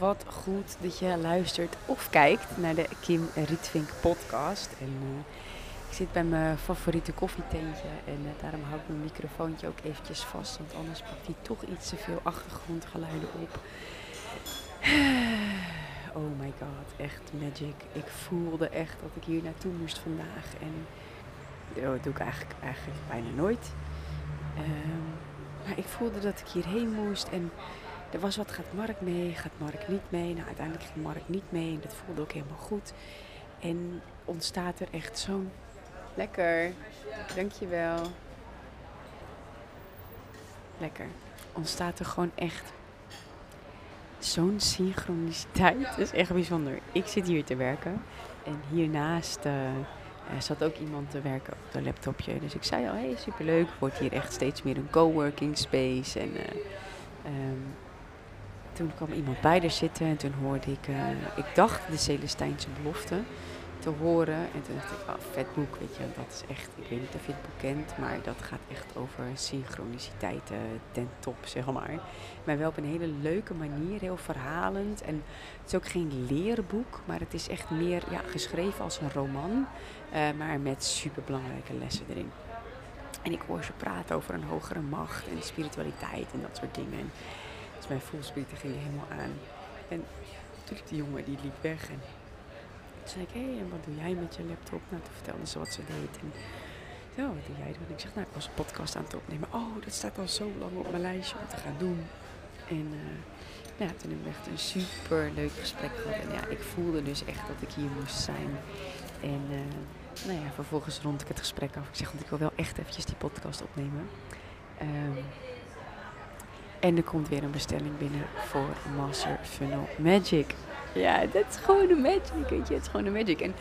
Wat goed dat je luistert of kijkt naar de Kim Rietvink podcast. En uh, ik zit bij mijn favoriete koffietentje en uh, daarom hou ik mijn microfoontje ook eventjes vast. Want anders pakt hij toch iets te veel achtergrondgeluiden op. Oh my god, echt magic. Ik voelde echt dat ik hier naartoe moest vandaag. En dat doe ik eigenlijk, eigenlijk bijna nooit. Um, maar ik voelde dat ik hierheen moest en er was wat, gaat Mark mee, gaat Mark niet mee? Nou, uiteindelijk ging Mark niet mee en dat voelde ook helemaal goed. En ontstaat er echt zo'n... Lekker, dankjewel. Lekker. Ontstaat er gewoon echt zo'n synchroniciteit. Dat is echt bijzonder. Ik zit hier te werken en hiernaast... Uh, er zat ook iemand te werken op een laptopje. Dus ik zei al, hey, superleuk. Wordt hier echt steeds meer een coworking space. En uh, um, toen kwam iemand bij er zitten en toen hoorde ik, uh, ik dacht de Celestijnse belofte te horen. En toen dacht ik, oh, vet boek, weet je, dat is echt, ik weet niet of je het boek kent, maar dat gaat echt over synchroniciteiten ten top, zeg maar. Maar wel op een hele leuke manier, heel verhalend. En het is ook geen leerboek, maar het is echt meer ja, geschreven als een roman, uh, maar met superbelangrijke lessen erin. En ik hoor ze praten over een hogere macht en spiritualiteit en dat soort dingen. Mijn voelspieren gingen helemaal aan. En toen die jongen, die liep weg. En toen zei ik, hé, hey, en wat doe jij met je laptop? Nou, toen vertelde ze wat ze deed. En ja, wat doe jij? En ik zeg, nou, ik was een podcast aan het opnemen. Oh, dat staat al zo lang op mijn lijstje om te gaan doen. En uh, ja, toen hebben we echt een super leuk gesprek gehad. En ja, ik voelde dus echt dat ik hier moest zijn. En uh, nou ja, vervolgens rond ik het gesprek af. Ik zeg, want ik wil wel echt eventjes die podcast opnemen. Um, en er komt weer een bestelling binnen voor Master Funnel Magic. Ja, dat is gewoon de magic, weet je. Het is gewoon de magic. En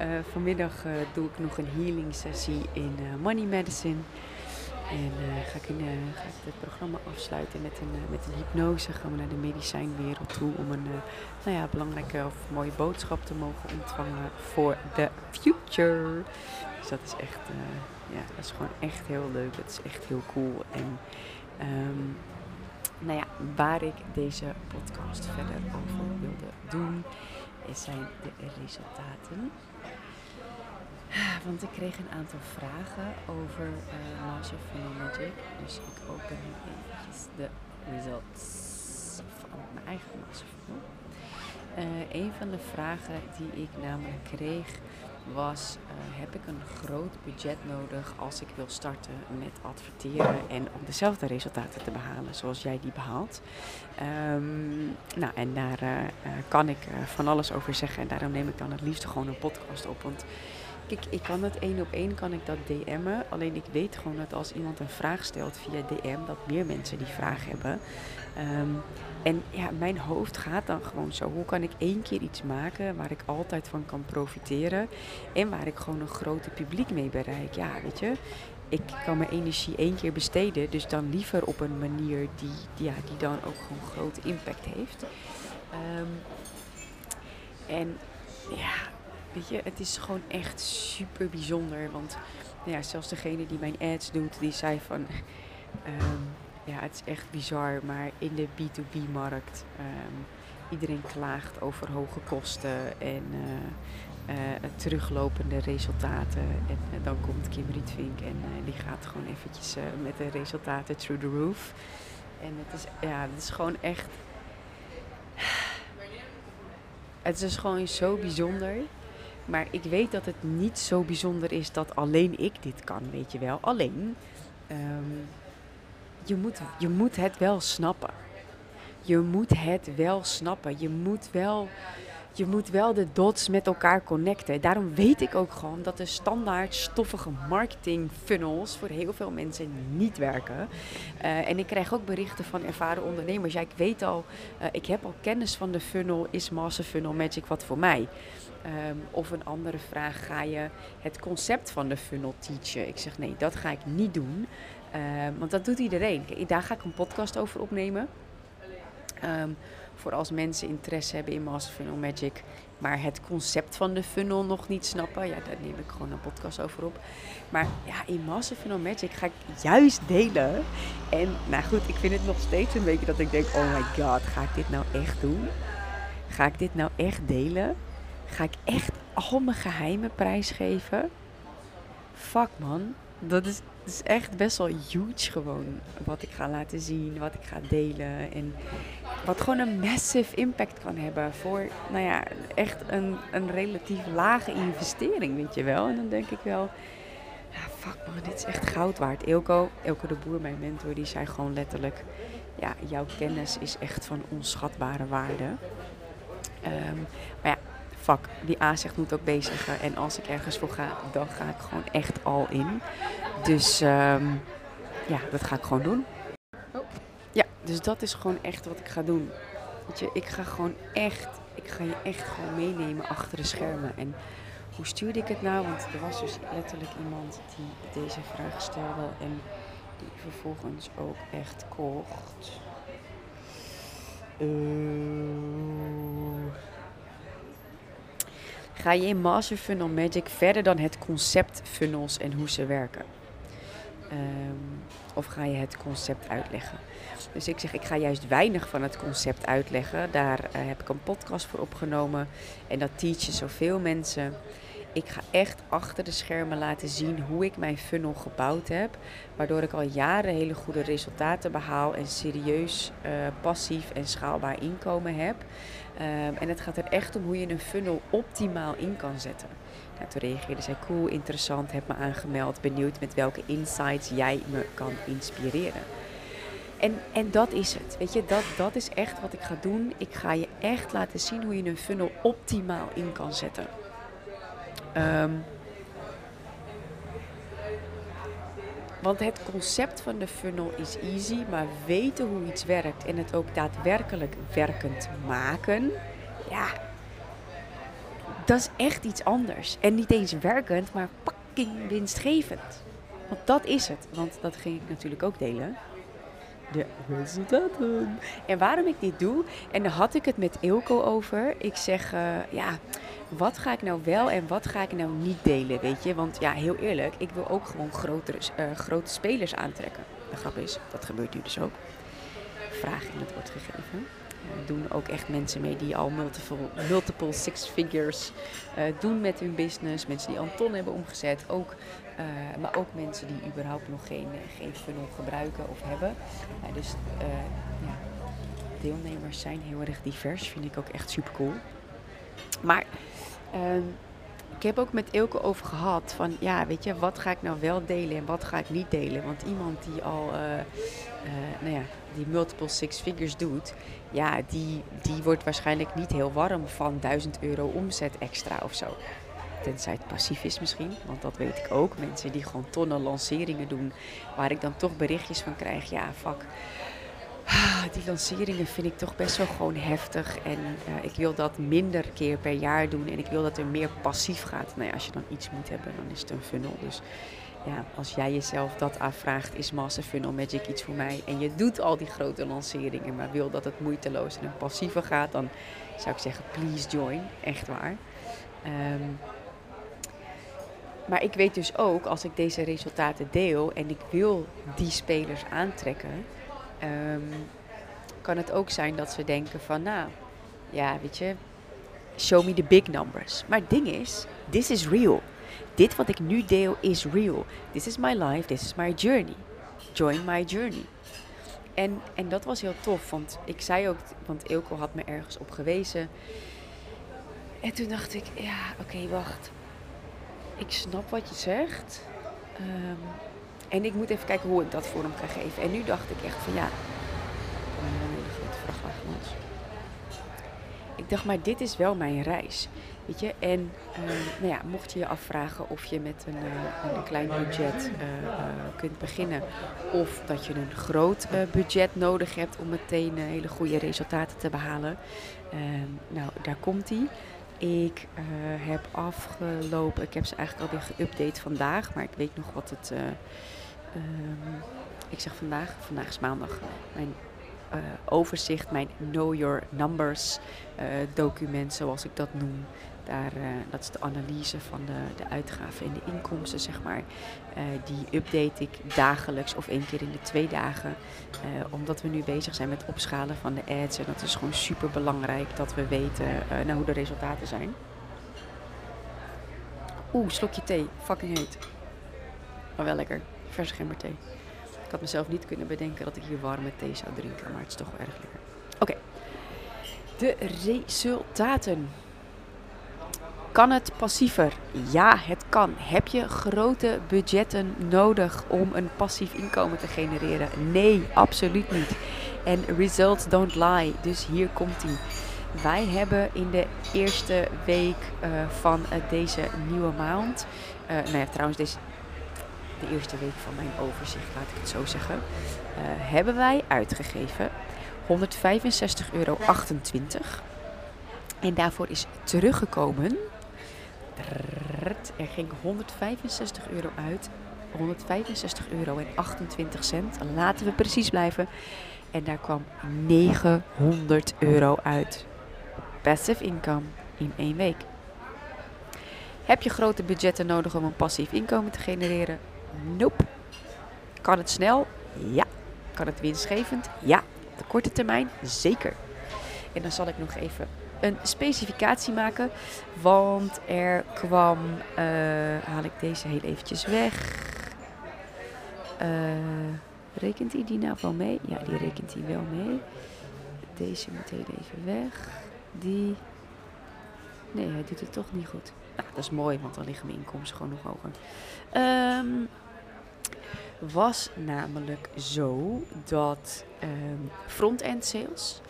uh, vanmiddag uh, doe ik nog een healing sessie in uh, Money Medicine. En ga, ik in, ga ik het programma afsluiten met een, met een hypnose. Gaan we naar de medicijnwereld toe om een nou ja, belangrijke of mooie boodschap te mogen ontvangen voor de future. Dus dat is echt, ja, dat is gewoon echt heel leuk. Dat is echt heel cool. En um, nou ja, waar ik deze podcast verder over wilde doen, zijn de resultaten. Want ik kreeg een aantal vragen over uh, Master Funnel Magic. Dus ik open nu eventjes de results van mijn eigen Master. Uh, een van de vragen die ik namelijk kreeg was, uh, heb ik een groot budget nodig als ik wil starten met adverteren en om dezelfde resultaten te behalen zoals jij die behaalt. Um, nou, en daar uh, kan ik van alles over zeggen en daarom neem ik dan het liefst gewoon een podcast op. Want Ik kan het één op één kan ik dat DM'en. Alleen ik weet gewoon dat als iemand een vraag stelt via DM, dat meer mensen die vraag hebben. Um, en ja, mijn hoofd gaat dan gewoon zo. Hoe kan ik één keer iets maken waar ik altijd van kan profiteren en waar ik gewoon een groter publiek mee bereik? Ja, weet je, ik kan mijn energie één keer besteden, dus dan liever op een manier die, ja, die dan ook gewoon grote impact heeft. Um, en ja, weet je, het is gewoon echt super bijzonder. Want ja, zelfs degene die mijn ads doet, die zei van... Um, ja, het is echt bizar, maar in de B2B-markt... Um, iedereen klaagt over hoge kosten en uh, uh, teruglopende resultaten. En uh, dan komt Kim Rietvink en die gaat gewoon eventjes met de resultaten through the roof. En het is, ja, het is gewoon echt... Het is gewoon zo bijzonder. Maar ik weet dat het niet zo bijzonder is dat alleen ik dit kan, weet je wel. Alleen, um, je, moet, je moet het wel snappen. Je moet het wel snappen. Je moet wel, je moet wel de dots met elkaar connecten. Daarom weet ik ook gewoon dat de standaard stoffige marketing funnels voor heel veel mensen niet werken. Uh, en ik krijg ook berichten van ervaren ondernemers. Ja, ik weet al, uh, ik heb al kennis van de funnel. Is Master Funnel Magic wat voor mij? Um, of een andere vraag, ga je het concept van de funnel teachen? Ik zeg nee, dat ga ik niet doen. Um, want dat doet iedereen. Daar ga ik een podcast over opnemen. Um, voor als mensen interesse hebben in Master Funnel Magic, maar het concept van de funnel nog niet snappen, ja, daar neem ik gewoon een podcast over op. Maar ja, in Master Funnel Magic ga ik juist delen. En nou goed, ik vind het nog steeds een beetje dat ik denk, oh my god, ga ik dit nou echt doen? ga ik dit nou echt delen? Ga ik echt al mijn geheimen prijsgeven? Fuck man, dat is, is echt best wel huge gewoon. Wat ik ga laten zien, wat ik ga delen. En wat gewoon een massive impact kan hebben voor, nou ja, echt een, een relatief lage investering, weet je wel. En dan denk ik wel, ja, fuck man, dit is echt goud waard. Ilko, Ilko de Boer, mijn mentor, die zei gewoon letterlijk, ja, jouw kennis is echt van onschatbare waarde. Ehm, maar ja, fuck, die aanzicht moet ook bezigen. En als ik ergens voor ga, dan ga ik gewoon echt al in. Dus ehm, ja, dat ga ik gewoon doen. Ja, dus dat is gewoon echt wat ik ga doen. Je, ik ga gewoon echt, ik ga je echt gewoon meenemen achter de schermen. En hoe stuurde ik het nou? Want er was dus letterlijk iemand die deze vraag stelde en die vervolgens ook echt kocht. Uh, ga je in Master Funnel Magic verder dan het concept funnels en hoe ze werken? Um, of ga je het concept uitleggen? Dus ik zeg, ik ga juist weinig van het concept uitleggen. Daar uh, heb ik een podcast voor opgenomen. En dat teach je zoveel mensen. Ik ga echt achter de schermen laten zien hoe ik mijn funnel gebouwd heb. Waardoor ik al jaren hele goede resultaten behaal en serieus uh, passief en schaalbaar inkomen heb. Um, en het gaat er echt om hoe je een funnel optimaal in kan zetten. Nou, toen reageerde zij cool, interessant, heb me aangemeld, benieuwd met welke insights jij me kan inspireren. En, en dat is het. Weet je, dat, dat is echt wat ik ga doen. Ik ga je echt laten zien hoe je een funnel optimaal in kan zetten. Um, want het concept van de funnel is easy, maar weten hoe iets werkt en het ook daadwerkelijk werkend maken, ja, dat is echt iets anders. En niet eens werkend, maar fucking winstgevend. Want dat is het. Want dat ging ik natuurlijk ook delen de resultaten. En waarom ik dit doe, en daar had ik het met Ilko over. Ik zeg, uh, ja, wat ga ik nou wel en wat ga ik nou niet delen, weet je? Want ja, heel eerlijk, ik wil ook gewoon grotere, uh, grote spelers aantrekken. De grap is, dat gebeurt nu dus ook. Vraag in het wordt gegeven. Uh, doen ook echt mensen mee die al multiple, multiple six figures uh, doen met hun business. Mensen die al een ton hebben omgezet. Ook maar ook mensen die überhaupt nog geen, geen funnel gebruiken of hebben. Dus ja, deelnemers zijn heel erg divers. Vind ik ook echt super cool. Maar ehm, ik heb ook met Ilke over gehad van ja, weet je, wat ga ik nou wel delen en wat ga ik niet delen? Want iemand die al, nou ja, die multiple six figures doet, ja, die, die wordt waarschijnlijk niet heel warm van 1000 euro omzet extra of zo. Tenzij het passief is misschien, want dat weet ik ook. Mensen die gewoon tonnen lanceringen doen, waar ik dan toch berichtjes van krijg. Ja, fuck. Ah, die lanceringen vind ik toch best wel gewoon heftig. En uh, ik wil dat minder keer per jaar doen. En ik wil dat er meer passief gaat. Nou ja, als je dan iets moet hebben, dan is het een funnel. Dus ja, als jij jezelf dat afvraagt, is Master Funnel Magic iets voor mij? En je doet al die grote lanceringen, maar wil dat het moeiteloos en een passieve gaat, dan zou ik zeggen, please join. Echt waar. Um, maar ik weet dus ook, als ik deze resultaten deel en ik wil die spelers aantrekken, um, kan het ook zijn dat ze denken van, nou, ja, weet je, show me the big numbers. Maar het ding is, this is real. Dit wat ik nu deel is real. This is my life, this is my journey. Join my journey. En, en dat was heel tof, want ik zei ook, want Ilko had me ergens op gewezen. En toen dacht ik, ja, oké, wacht ik snap wat je zegt. Um, en ik moet even kijken hoe ik dat vorm kan geven. En nu dacht ik echt van ja. Ik dacht, maar dit is wel mijn reis. Weet je, en uh, nou ja, mocht je je afvragen of je met een, uh, een klein budget uh, kunt beginnen, of dat je een groot budget nodig hebt om meteen hele goede resultaten te behalen, ehm, nou daar komt hij. Ik uh, heb afgelopen, ik heb ze eigenlijk alweer geüpdate vandaag, maar ik weet nog wat het. Uh, um, ik zeg vandaag, vandaag is maandag. Mijn uh, overzicht, mijn Know Your Numbers document, zoals ik dat noem. Daar, eh, dat is de analyse van de, de uitgaven en de inkomsten, zeg maar. Eh, die update ik dagelijks of één keer in de twee dagen. Eh, omdat we nu bezig zijn met opschalen van de ads. En dat is gewoon super belangrijk dat we weten nou, hoe de resultaten zijn. Oeh, slokje thee. Fucking heet. Maar wel lekker. Verse gemberthee. Ik had mezelf niet kunnen bedenken dat ik hier warme thee zou drinken. Maar het is toch wel erg lekker. Oké. De resultaten. Kan het passiever? Ja, het kan. Heb je grote budgetten nodig om een passief inkomen te genereren? Nee, absoluut niet. En results don't lie. Dus hier komt ie. Wij hebben in de eerste week uh, van uh, deze nieuwe maand, uh, nou ja, trouwens, deze, de eerste week van mijn overzicht, laat ik het zo zeggen, hebben wij uitgegeven 165,28 euro. En daarvoor is teruggekomen. Er ging 165 euro uit. 165 euro en 28 cent. Laten we precies blijven. En daar kwam 900 euro uit. Passive income in één week. Heb je grote budgetten nodig om een passief inkomen te genereren? Nope. Kan het snel? Ja. Kan het winstgevend? Ja. Op de korte termijn? Zeker. En dan zal ik nog even een specificatie maken. Want er kwam. Uh, haal ik deze heel eventjes weg. Uh, rekent hij die nou wel mee? Ja, die rekent hij wel mee. Deze moet heel even weg. Die. Nee, hij doet het toch niet goed. Nou, dat is mooi, want dan liggen mijn inkomsten gewoon nog hoger. Um, was namelijk zo dat um, front-end sales,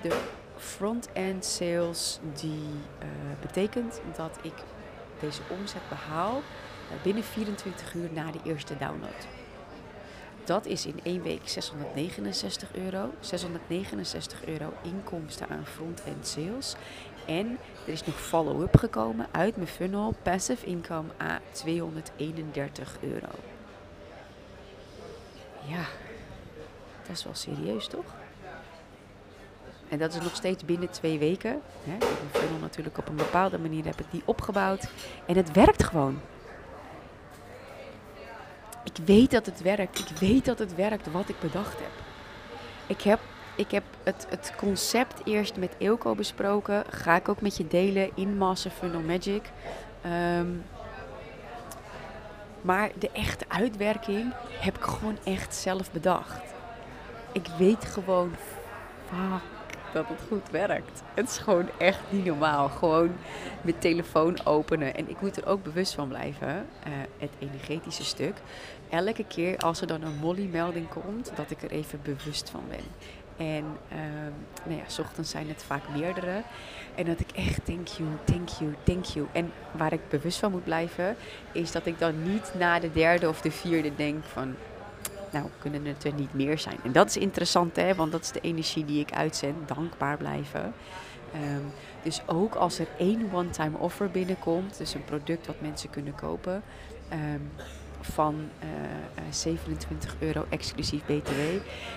de front-end sales, die uh, betekent dat ik deze omzet behaal uh, binnen 24 uur na de eerste download. Dat is in één week 669 euro. 669 euro inkomsten aan front-end sales. En er is nog follow-up gekomen uit mijn funnel passive income a 231 euro. Ja, dat is wel serieus toch? En dat is nog steeds binnen twee weken. Hè? Mijn funnel natuurlijk op een bepaalde manier heb ik die opgebouwd. En het werkt gewoon. Ik weet dat het werkt. Ik weet dat het werkt wat ik bedacht heb. Ik heb, ik heb het, het concept eerst met Eelco besproken. Ga ik ook met je delen in Master Funnel Magic. Um, maar de echte uitwerking heb ik gewoon echt zelf bedacht. Ik weet gewoon dat het goed werkt. Het is gewoon echt niet normaal. Gewoon mijn telefoon openen. En ik moet er ook bewust van blijven, uh, het energetische stuk. Elke keer als er dan een molly-melding komt, dat ik er even bewust van ben. En uh, nou ja, s ochtends zijn het vaak meerdere. En dat ik echt thank you, thank you, thank you. En waar ik bewust van moet blijven, is dat ik dan niet na de derde of de vierde denk van, nou, kunnen het er niet meer zijn. En dat is interessant, hè, want dat is de energie die ik uitzend, dankbaar blijven. Um, dus ook als er één one-time offer binnenkomt, dus een product wat mensen kunnen kopen, um, van uh, uh, 27 euro exclusief BTW,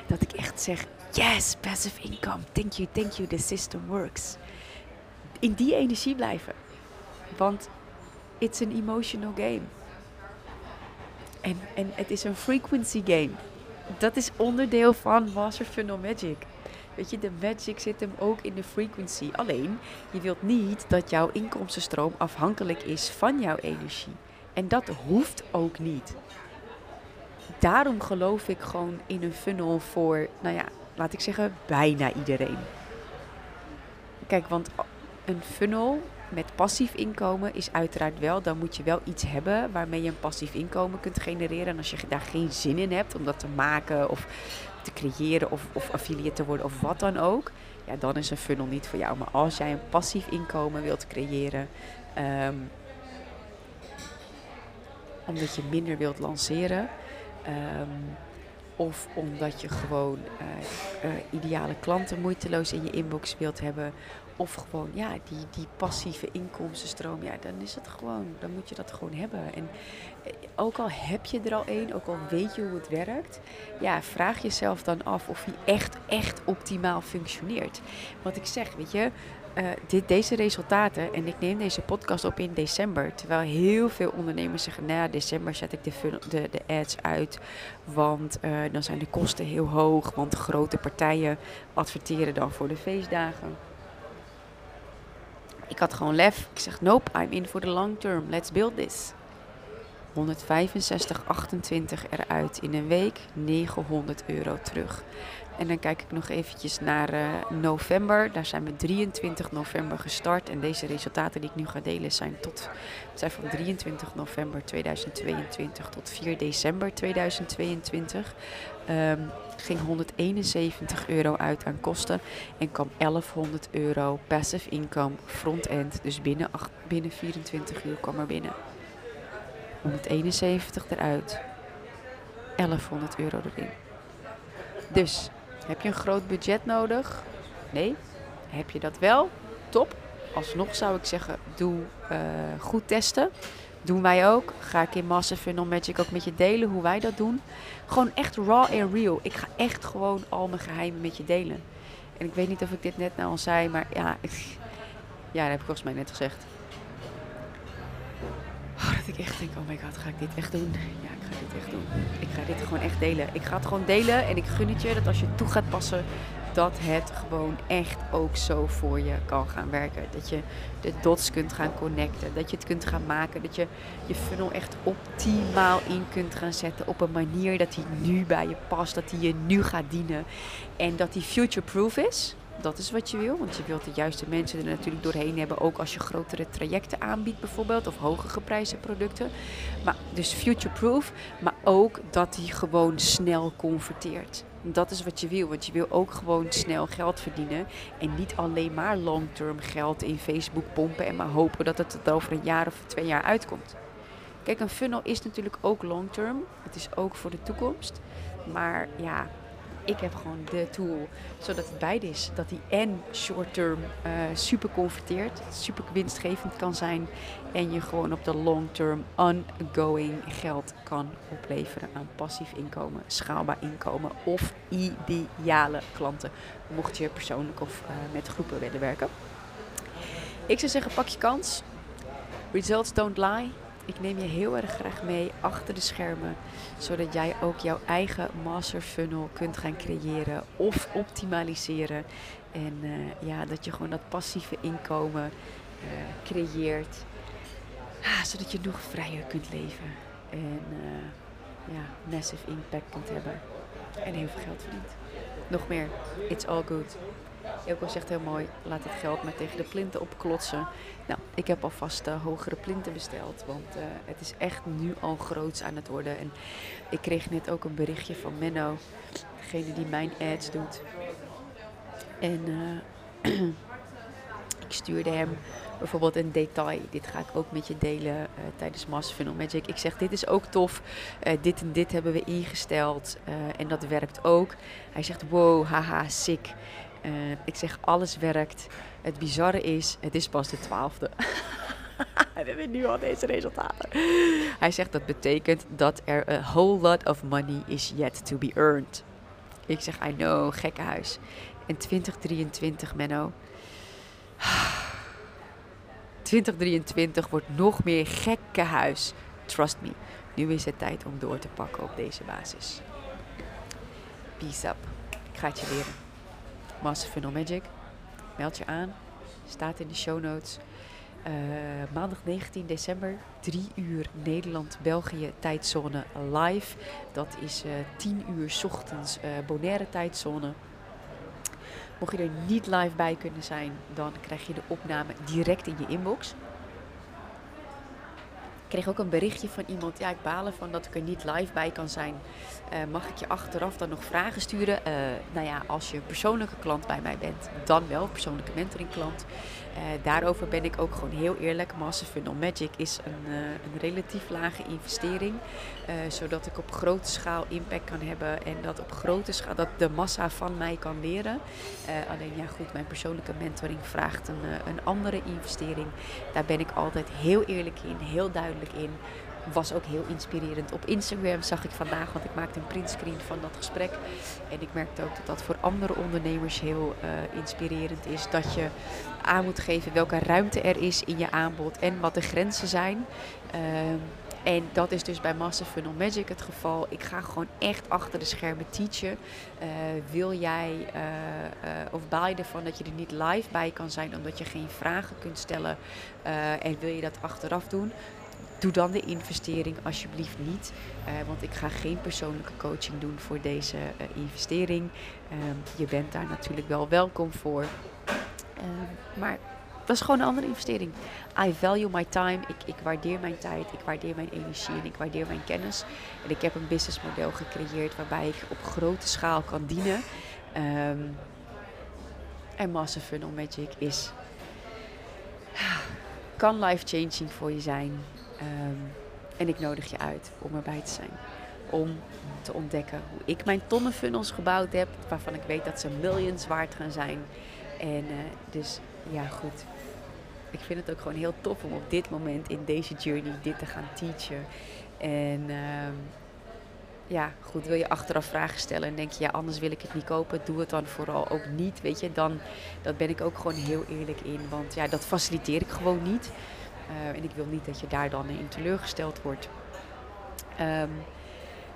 dat ik echt zeg, yes, passive income, thank you, thank you, the system works. In die energie blijven. Want it's an emotional game. En, en het is een frequency game. Dat is onderdeel van Master Funnel Magic. Weet je, de magic zit hem ook in de frequency. Alleen, je wilt niet dat jouw inkomstenstroom afhankelijk is van jouw energie. En dat hoeft ook niet. Daarom geloof ik gewoon in een funnel voor, nou ja, laat ik zeggen, bijna iedereen. Kijk, want een funnel met passief inkomen is uiteraard wel, dan moet je wel iets hebben waarmee je een passief inkomen kunt genereren. En als je daar geen zin in hebt om dat te maken of te creëren of, of affiliate te worden of wat dan ook, ja, dan is een funnel niet voor jou. Maar als jij een passief inkomen wilt creëren, um, omdat je minder wilt lanceren, um, Of omdat je gewoon eh, eh, ideale klanten moeiteloos in je inbox wilt hebben. Of gewoon, ja, die, die passieve inkomstenstroom. Ja, dan is het gewoon, dan moet je dat gewoon hebben. En eh, ook al heb je er al één, ook al weet je hoe het werkt. Ja, vraag jezelf dan af of die echt, echt optimaal functioneert. Wat ik zeg, weet je, uh, dit, deze resultaten, en ik neem deze podcast op in december, terwijl heel veel ondernemers zeggen, na nou december zet ik de, de, de ads uit, want uh, dan zijn de kosten heel hoog, want grote partijen adverteren dan voor de feestdagen. Ik had gewoon lef. Ik zeg, nope, I'm in for the long term. Let's build this. 165, 28 eruit in een week, 900 euro terug. En dan kijk ik nog eventjes naar uh, november. Daar zijn we 23 november gestart. En deze resultaten die ik nu ga delen zijn, tot, zijn van 23 november 2022 tot 4 december 2022. Um, ging 171 euro uit aan kosten en kwam 1100 euro passive income front-end. Dus binnen, binnen 24 uur kwam er binnen. 171 eruit, 1100 euro erin. Dus heb je een groot budget nodig? Nee. Heb je dat wel? Top. Alsnog zou ik zeggen, doe uh, goed testen. Doen wij ook. Ga ik in Massive Funnel Magic ook met je delen hoe wij dat doen. Gewoon echt raw and real. Ik ga echt gewoon al mijn geheimen met je delen. En ik weet niet of ik dit net nou al zei, maar ja, ja dat heb ik volgens mij net gezegd. Oh, dat ik echt denk, oh my god, ga ik dit echt doen? Ja, ik ga dit echt doen. Ik ga dit gewoon echt delen. Ik ga het gewoon delen en ik gun het je dat als je toe gaat passen, dat het gewoon echt ook zo voor je kan gaan werken. Dat je de dots kunt gaan connecten, dat je het kunt gaan maken, dat je je funnel echt optimaal in kunt gaan zetten op een manier dat die nu bij je past, dat die je nu gaat dienen en dat die future-proof is dat is wat je wil. Want je wilt de juiste mensen er natuurlijk doorheen hebben. Ook als je grotere trajecten aanbiedt bijvoorbeeld. Of hoger geprijsde producten. Maar dus future-proof. Maar ook dat die gewoon snel converteert. Dat is wat je wil. Want je wil ook gewoon snel geld verdienen. En niet alleen maar long-term geld in Facebook pompen. En maar hopen dat het er over een jaar of twee jaar uitkomt. Kijk, een funnel is natuurlijk ook long-term. Het is ook voor de toekomst. Maar ja, ik heb gewoon de tool zodat het beide is. Dat die en short-term uh, super converteert, super winstgevend kan zijn. En je gewoon op de long-term ongoing geld kan opleveren aan passief inkomen, schaalbaar inkomen of ideale klanten. Mocht je persoonlijk of uh, met groepen willen werken. Ik zou zeggen, pak je kans. Results don't lie. Ik neem je heel erg graag mee achter de schermen, zodat jij ook jouw eigen master funnel kunt gaan creëren of optimaliseren. En uh, ja, dat je gewoon dat passieve inkomen uh, creëert, ah, zodat je nog vrijer kunt leven en uh, ja, massive impact kunt hebben en heel veel geld verdient. Nog meer, it's all good. Elko zegt heel mooi, laat het geld maar tegen de plinten opklotsen. Nou, ik heb alvast uh, hogere plinten besteld, want uh, het is echt nu al groots aan het worden. En ik kreeg net ook een berichtje van Menno, degene die mijn ads doet. En uh, ik stuurde hem bijvoorbeeld een detail. Dit ga ik ook met je delen tijdens Master Funnel Magic. Ik zeg, dit is ook tof. Dit en dit hebben we ingesteld. En dat werkt ook. Hij zegt, wow, haha, sick. Ik zeg, alles werkt. Het bizarre is, het is pas de twaalfde. we hebben nu al deze resultaten. Hij zegt, dat betekent dat er a whole lot of money is yet to be earned. Ik zeg, I know, gekkenhuis. En 2023, Menno. 2023 wordt nog meer gekkenhuis. Trust me. Nu is het tijd om door te pakken op deze basis. Peace up. Ik ga het je leren. Master Funnel Magic. Meld je aan. Staat in de show notes. Uh, maandag 19 december, 3 uur Nederland-België tijdzone live. Dat is uh, 10 uur ochtends uh, Bonaire tijdzone. Mocht je er niet live bij kunnen zijn, dan krijg je de opname direct in je inbox. Kreeg ook een berichtje van iemand. Ja, ik balen van dat ik er niet live bij kan zijn. Uh, mag ik je achteraf dan nog vragen sturen? Uh, nou ja, als je persoonlijke klant bij mij bent, dan wel, persoonlijke mentoring klant. Daarover ben ik ook gewoon heel eerlijk. Massive Funnel Magic is een, een relatief lage investering. zodat ik op grote schaal impact kan hebben. En dat op grote schaal dat de massa van mij kan leren. alleen ja goed, mijn persoonlijke mentoring vraagt een, een andere investering. Daar ben ik altijd heel eerlijk in, heel duidelijk in was ook heel inspirerend. Op Instagram zag ik vandaag, want ik maakte een printscreen van dat gesprek. En ik merkte ook dat dat voor andere ondernemers heel uh, inspirerend is. Dat je aan moet geven welke ruimte er is in je aanbod en wat de grenzen zijn. Uh, en dat is dus bij Massive Funnel Magic het geval. Ik ga gewoon echt achter de schermen teachen. Uh, wil jij uh, of baal je ervan dat je er niet live bij kan zijn omdat je geen vragen kunt stellen en wil je dat achteraf doen? Doe dan de investering alsjeblieft niet. Uh, want ik ga geen persoonlijke coaching doen voor deze uh, investering. Uh, je bent daar natuurlijk wel welkom voor. Ehm, maar dat is gewoon een andere investering. I value my time. Ik, ik waardeer mijn tijd. Ik waardeer mijn energie en ik waardeer mijn kennis. En ik heb een businessmodel gecreëerd waarbij ik op grote schaal kan dienen. Um, en Massive Funnel Magic is kan life-changing voor je zijn. Um, en ik nodig je uit om erbij te zijn. Om te ontdekken hoe ik mijn tonnen funnels gebouwd heb. Waarvan ik weet dat ze millions waard gaan zijn. En uh, dus ja, goed. Ik vind het ook gewoon heel tof om op dit moment in deze journey dit te gaan teachen. En um, ja, goed, wil je achteraf vragen stellen en denk je, ja, anders wil ik het niet kopen, doe het dan vooral ook niet, weet je. Dan, dat ben ik ook gewoon heel eerlijk in, want ja, dat faciliteer ik gewoon niet. Uh, en ik wil niet dat je daar dan in teleurgesteld wordt. Um,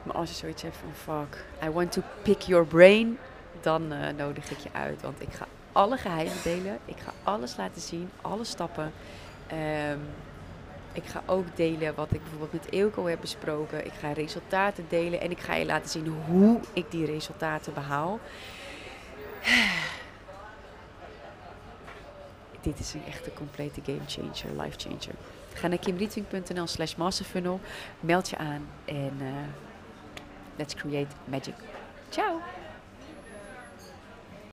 maar als je zoiets hebt van fuck, I want to pick your brain, dan uh, nodig ik je uit. Want ik ga alle geheimen delen. Ik ga alles laten zien, alle stappen. Um, ik ga ook delen wat ik bijvoorbeeld met Eelco heb besproken. Ik ga resultaten delen en ik ga je laten zien hoe ik die resultaten behaal. Dit is een echte complete game changer, life changer. Ga naar kimrietvink.nl slash masterfunnel, meld je aan en uh, let's create magic. Ciao!